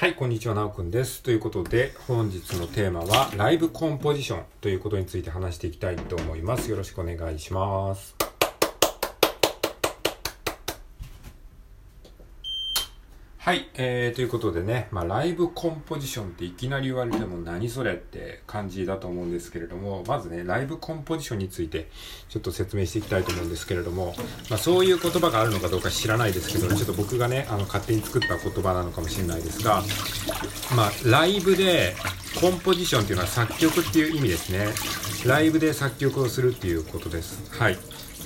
はい、こんにちは、なおくんです。ということで、本日のテーマは、ライブコンポジションということについて話していきたいと思います。よろしくお願いします。はい、えー、ということでね、まあ、ライブコンポジションっていきなり言われても何それって感じだと思うんですけれども、まずね、ライブコンポジションについてちょっと説明していきたいと思うんですけれども、まあ、そういう言葉があるのかどうか知らないですけど、ちょっと僕がね、あの、勝手に作った言葉なのかもしれないですが、まあ、ライブでコンポジションっていうのは作曲っていう意味ですね。ライブで作曲をするっていうことです。はい。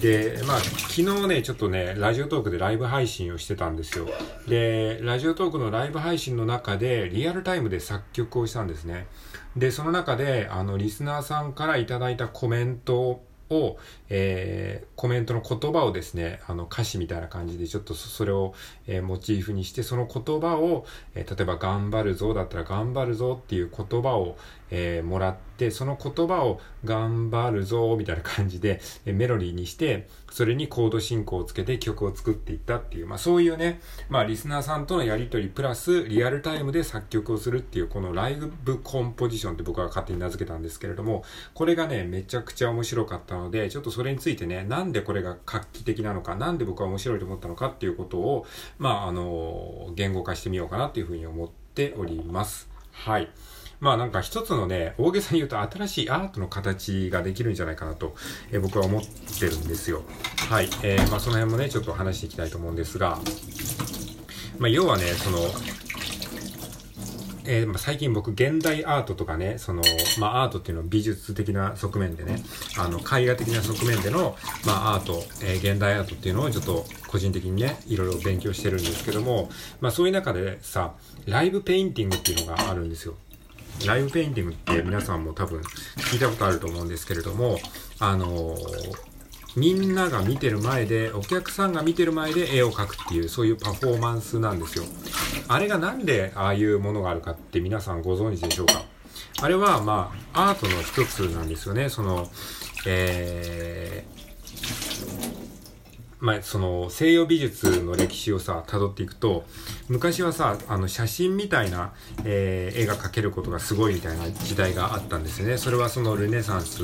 で、まあ、昨日ね、ちょっとね、ラジオトークでライブ配信をしてたんですよ。で、ラジオトークのライブ配信の中で、リアルタイムで作曲をしたんですね。で、その中で、あの、リスナーさんからいただいたコメントを、えー、コメントの言葉をですね、あの歌詞みたいな感じでちょっとそれを、えー、モチーフにして、その言葉を、えー、例えば頑張るぞだったら頑張るぞっていう言葉を、えー、もらって、その言葉を頑張るぞみたいな感じで、え、メロディーにして、それにコード進行をつけて曲を作っていったっていう、まあそういうね、まあリスナーさんとのやりとりプラスリアルタイムで作曲をするっていうこのライブコンポジションって僕は勝手に名付けたんですけれども、これがね、めちゃくちゃ面白かったので、ちょっとそれについてね、なんでこれが画期的なのか、なんで僕は面白いと思ったのかっていうことを、まああの、言語化してみようかなっていうふうに思っております。はい。まあなんか一つのね、大げさに言うと新しいアートの形ができるんじゃないかなと、えー、僕は思ってるんですよ。はい。えー、まあその辺もね、ちょっと話していきたいと思うんですが、まあ要はね、その、えー、ま、最近僕現代アートとかね、その、まあ、アートっていうのは美術的な側面でね、あの、絵画的な側面での、まあ、アート、えー、現代アートっていうのをちょっと個人的にね、いろいろ勉強してるんですけども、まあ、そういう中でさ、ライブペインティングっていうのがあるんですよ。ライブペインティングって皆さんも多分聞いたことあると思うんですけれども、あのみんなが見てる前で、お客さんが見てる前で絵を描くっていう、そういうパフォーマンスなんですよ。あれがなんでああいうものがあるかって皆さんご存知でしょうかあれは、まあ、アートの一つなんですよね。その、えー、まあ、その西洋美術の歴史をさ、辿っていくと、昔はさ、あの写真みたいな、えー、絵が描けることがすごいみたいな時代があったんですよね。それはそのルネサンス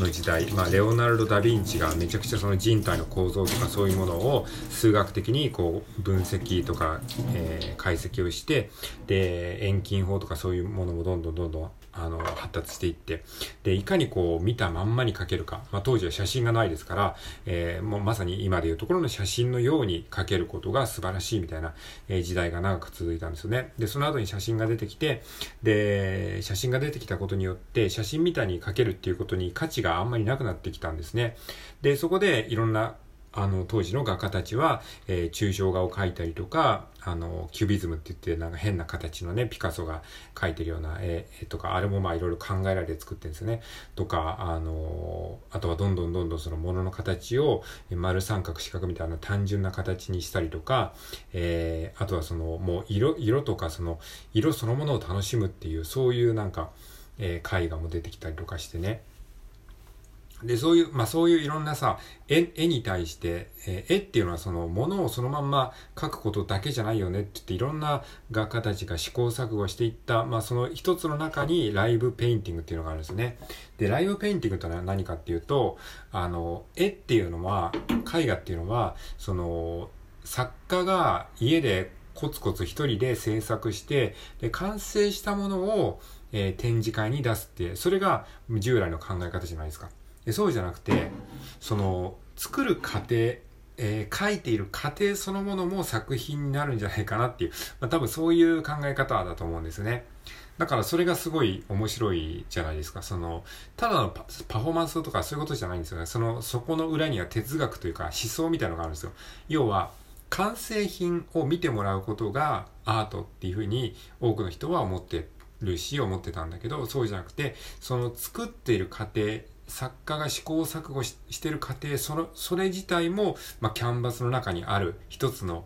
の時代、まあ、レオナルド・ダ・ヴィンチがめちゃくちゃその人体の構造とかそういうものを数学的にこう分析とか、えー、解析をして、で、遠近法とかそういうものもどんどんどんどんあの、発達していって、で、いかにこう、見たまんまに描けるか。まあ、当時は写真がないですから、えー、もうまさに今でいうところの写真のように描けることが素晴らしいみたいな、えー、時代が長く続いたんですよね。で、その後に写真が出てきて、で、写真が出てきたことによって、写真みたいに描けるっていうことに価値があんまりなくなってきたんですね。で、そこでいろんなあの、当時の画家たちは、えー、抽象画を描いたりとか、あの、キュビズムって言って、なんか変な形のね、ピカソが描いてるような絵とか、あれもまあいろいろ考えられて作ってるんですよね。とか、あの、あとはどんどんどんどんその物の形を丸三角四角みたいな単純な形にしたりとか、えー、あとはその、もう色、色とかその、色そのものを楽しむっていう、そういうなんか、えー、絵画も出てきたりとかしてね。で、そういう、まあそういういろんなさ、絵、絵に対して、えー、絵っていうのはその、ものをそのまんま描くことだけじゃないよねって言って、いろんな画家たちが試行錯誤していった、まあその一つの中にライブペインティングっていうのがあるんですね。で、ライブペインティングとは何かっていうと、あの、絵っていうのは、絵画っていうのは、その、作家が家でコツコツ一人で制作して、で、完成したものを、えー、展示会に出すって、それが従来の考え方じゃないですか。でそうじゃなくて、その、作る過程、えー、書いている過程そのものも作品になるんじゃないかなっていう、まあ、多分そういう考え方だと思うんですね。だからそれがすごい面白いじゃないですか。その、ただのパフォーマンスとかそういうことじゃないんですよね。その、そこの裏には哲学というか思想みたいのがあるんですよ。要は、完成品を見てもらうことがアートっていうふうに多くの人は思ってるし、思ってたんだけど、そうじゃなくて、その作っている過程、作家が試行錯誤してる過程、その、それ自体も、まあ、キャンバスの中にある一つの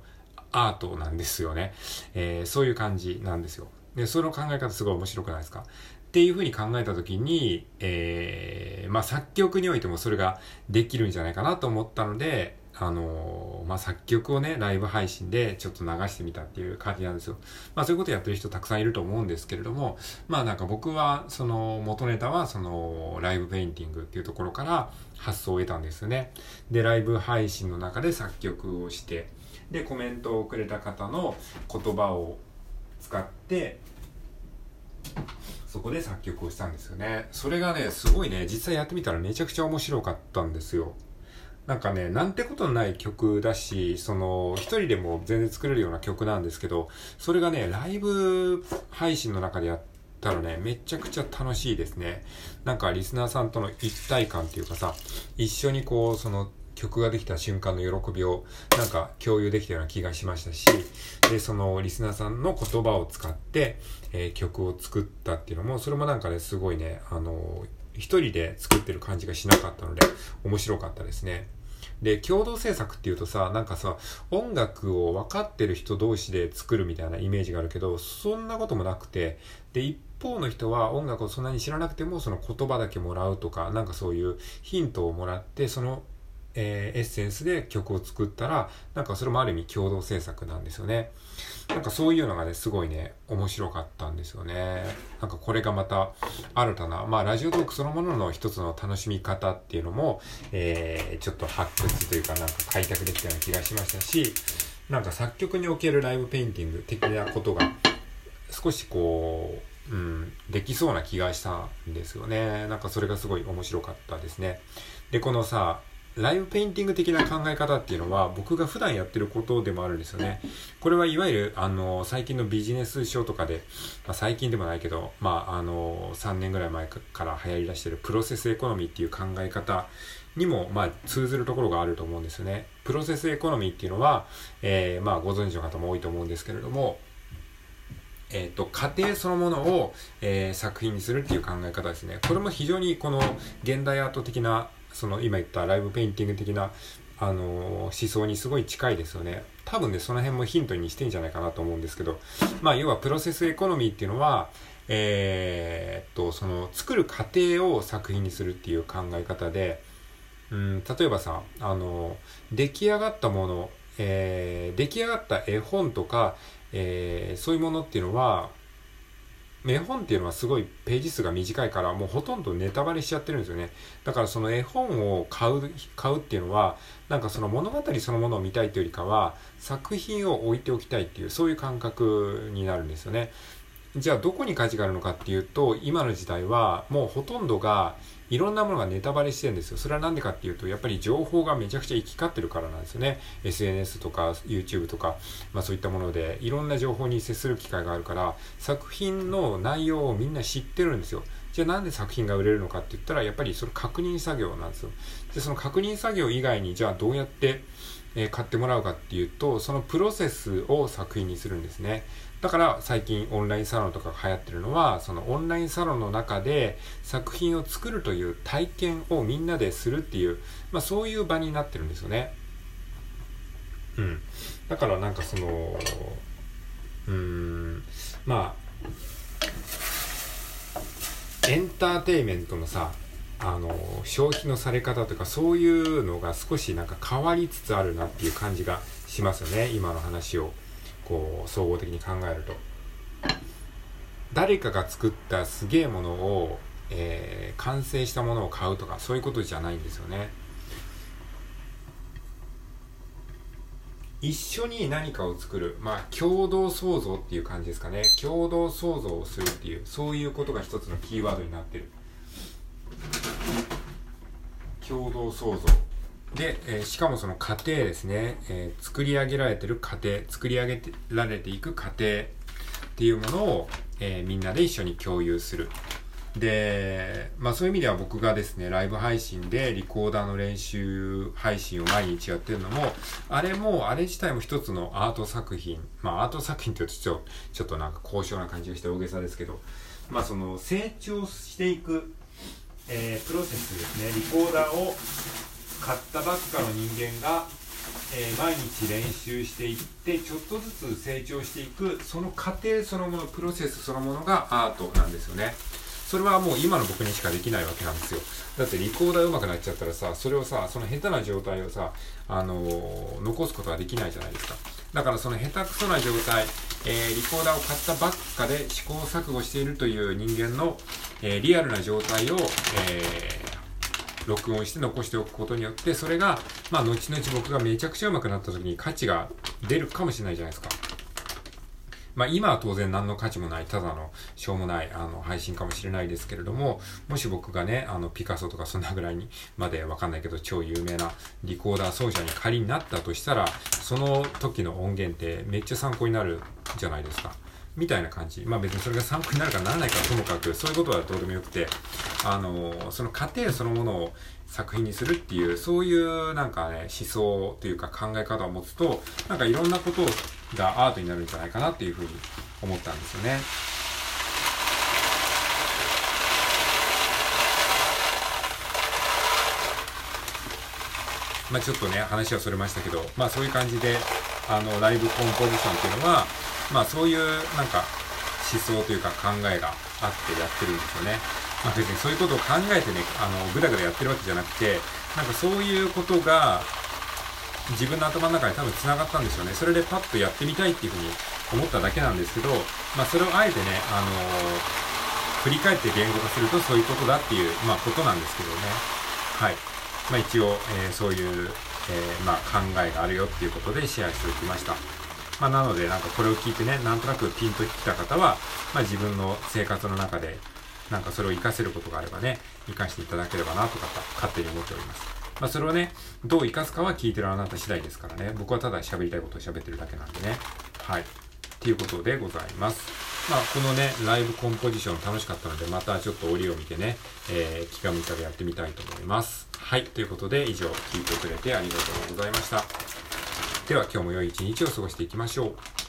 アートなんですよね。えー、そういう感じなんですよ。で、その考え方すごい面白くないですか？っていうふうに考えた時に、えー、まあ、作曲においてもそれができるんじゃないかなと思ったので、あのー、まあ、作曲をね、ライブ配信でちょっと流してみたっていう感じなんですよ。まあ、そういうことやってる人たくさんいると思うんですけれども、まあ、なんか僕は、その、元ネタは、その、ライブペインティングっていうところから発想を得たんですよね。で、ライブ配信の中で作曲をして、で、コメントをくれた方の言葉を使って、そこで作曲をしたんですよね。それがね、すごいね、実際やってみたらめちゃくちゃ面白かったんですよ。なんかね、なんてことない曲だし、その、一人でも全然作れるような曲なんですけど、それがね、ライブ配信の中でやったらね、めちゃくちゃ楽しいですね。なんかリスナーさんとの一体感っていうかさ、一緒にこう、その、曲ができた瞬間の喜びをなんか共有できたような気がしましたし、で、そのリスナーさんの言葉を使って、えー、曲を作ったっていうのも、それもなんかね、すごいね、あの一人で作ってる感じがしなかったので、面白かったですね。で、共同制作っていうとさ、なんかさ、音楽を分かってる人同士で作るみたいなイメージがあるけど、そんなこともなくて、で、一方の人は音楽をそんなに知らなくても、その言葉だけもらうとか、なんかそういうヒントをもらって、そのえー、エッセンスで曲を作ったら、なんかそれもある意味共同制作なんですよね。なんかそういうのがね、すごいね、面白かったんですよね。なんかこれがまた新たな、まあラジオトークそのものの一つの楽しみ方っていうのも、えー、ちょっと発掘というかなんか開拓できたような気がしましたし、なんか作曲におけるライブペインティング的なことが少しこう、うん、できそうな気がしたんですよね。なんかそれがすごい面白かったですね。で、このさ、ライブペインティング的な考え方っていうのは僕が普段やってることでもあるんですよね。これはいわゆるあの最近のビジネス書とかで、まあ、最近でもないけど、まああの3年ぐらい前から流行り出してるプロセスエコノミーっていう考え方にもまあ通ずるところがあると思うんですよね。プロセスエコノミーっていうのは、えー、まあご存知の方も多いと思うんですけれども、えっ、と、過程そのものを、えー、作品にするっていう考え方ですね。これも非常にこの現代アート的なその今言ったライブペインティング的なあの思想にすごい近いですよね。多分ね、その辺もヒントにしてんじゃないかなと思うんですけど、まあ、要はプロセスエコノミーっていうのは、えー、っと、その、作る過程を作品にするっていう考え方で、うん、例えばさ、あの、出来上がったもの、えー、出来上がった絵本とか、えー、そういうものっていうのは、絵本っていうのはすごいページ数が短いからもうほとんどネタバレしちゃってるんですよね。だからその絵本を買う買うっていうのはなんかその物語そのものを見たいというよりかは作品を置いておきたいっていうそういう感覚になるんですよね。じゃあどこに価値があるのかっていうと今の時代はもうほとんどがいろんなものがネタバレしてるんですよ。それはなんでかっていうと、やっぱり情報がめちゃくちゃ行き交ってるからなんですよね。SNS とか YouTube とか、まあそういったもので、いろんな情報に接する機会があるから、作品の内容をみんな知ってるんですよ。じゃあなんで作品が売れるのかって言ったら、やっぱりそれ確認作業なんですよ。で、その確認作業以外に、じゃあどうやって、え買ってもらうかっていうと、そのプロセスを作品にするんですね。だから最近オンラインサロンとかが流行ってるのは、そのオンラインサロンの中で作品を作るという体験をみんなでするっていう、まあそういう場になってるんですよね。うん。だからなんかその、うーん、まあ、エンターテイメントのさ、あの、消費のされ方とかそういうのが少しなんか変わりつつあるなっていう感じがしますよね、今の話を。こう総合的に考えると。誰かが作ったすげえものを、えー、完成したものを買うとかそういうことじゃないんですよね。一緒に何かを作る。まあ共同創造っていう感じですかね。共同創造をするっていうそういうことが一つのキーワードになってる。共同創造で、えー、しかもその過程ですね、えー、作り上げられてる過程、作り上げられていく過程っていうものを、えー、みんなで一緒に共有する。で、まあそういう意味では僕がですね、ライブ配信でリコーダーの練習配信を毎日やってるのも、あれも、あれ自体も一つのアート作品。まあアート作品って言うとちょっと、ちょっとなんか高尚な感じがして大げさですけど、まあその成長していく、えー、プロセスですね、リコーダーを買ったばっかの人間が、えー、毎日練習していってちょっとずつ成長していくその過程そのものプロセスそのものがアートなんですよね。それはもう今の僕にしかできないわけなんですよ。だってリコーダー上手くなっちゃったらさ、それをさ、その下手な状態をさ、あのー、残すことはできないじゃないですか。だからその下手くそな状態、えー、リコーダーを買ったばっかで試行錯誤しているという人間の、えー、リアルな状態を、えー、録音して残しておくことによって、それが、まあ、後々僕がめちゃくちゃ上手くなった時に価値が出るかもしれないじゃないですか。まあ今は当然何の価値もない、ただのしょうもないあの配信かもしれないですけれども、もし僕がね、あのピカソとかそんなぐらいにまでわかんないけど超有名なリコーダー奏者に仮になったとしたら、その時の音源ってめっちゃ参考になるじゃないですか。みたいな感じ。まあ別にそれが参考になるかならないかともかく、そういうことはどうでもよくて、あの、その過程そのものを作品にするっていう、そういうなんかね、思想というか考え方を持つと、なんかいろんなことをがアートになるんじゃないかなっていうふうに思ったんですよね。まあちょっとね、話はそれましたけど、まあそういう感じで、あの、ライブコンポジションっていうのは、まあそういうなんか思想というか考えがあってやってるんですよね。まあ別にそういうことを考えてね、あの、ぐだぐだやってるわけじゃなくて、なんかそういうことが自分の頭の中に多分繋がったんですよね。それでパッとやってみたいっていうふうに思っただけなんですけど、まあそれをあえてね、あのー、振り返って言語化するとそういうことだっていう、まあことなんですけどね。はい。まあ一応、えー、そういう、えー、まあ考えがあるよっていうことでシェアしておきました。まあ、なので、なんかこれを聞いてね、なんとなくピンときた方は、まあ、自分の生活の中で、なんかそれを活かせることがあればね、活かしていただければなとか、勝手に思っております。まあ、それをね、どう活かすかは聞いてるあなた次第ですからね、僕はただ喋りたいことを喋ってるだけなんでね。はい。っていうことでございます。まあ、このね、ライブコンポジション楽しかったので、またちょっと折を見てね、えー、気が向いたらやってみたいと思います。はい。ということで、以上、聞いてくれてありがとうございました。では今日も良い一日を過ごしていきましょう。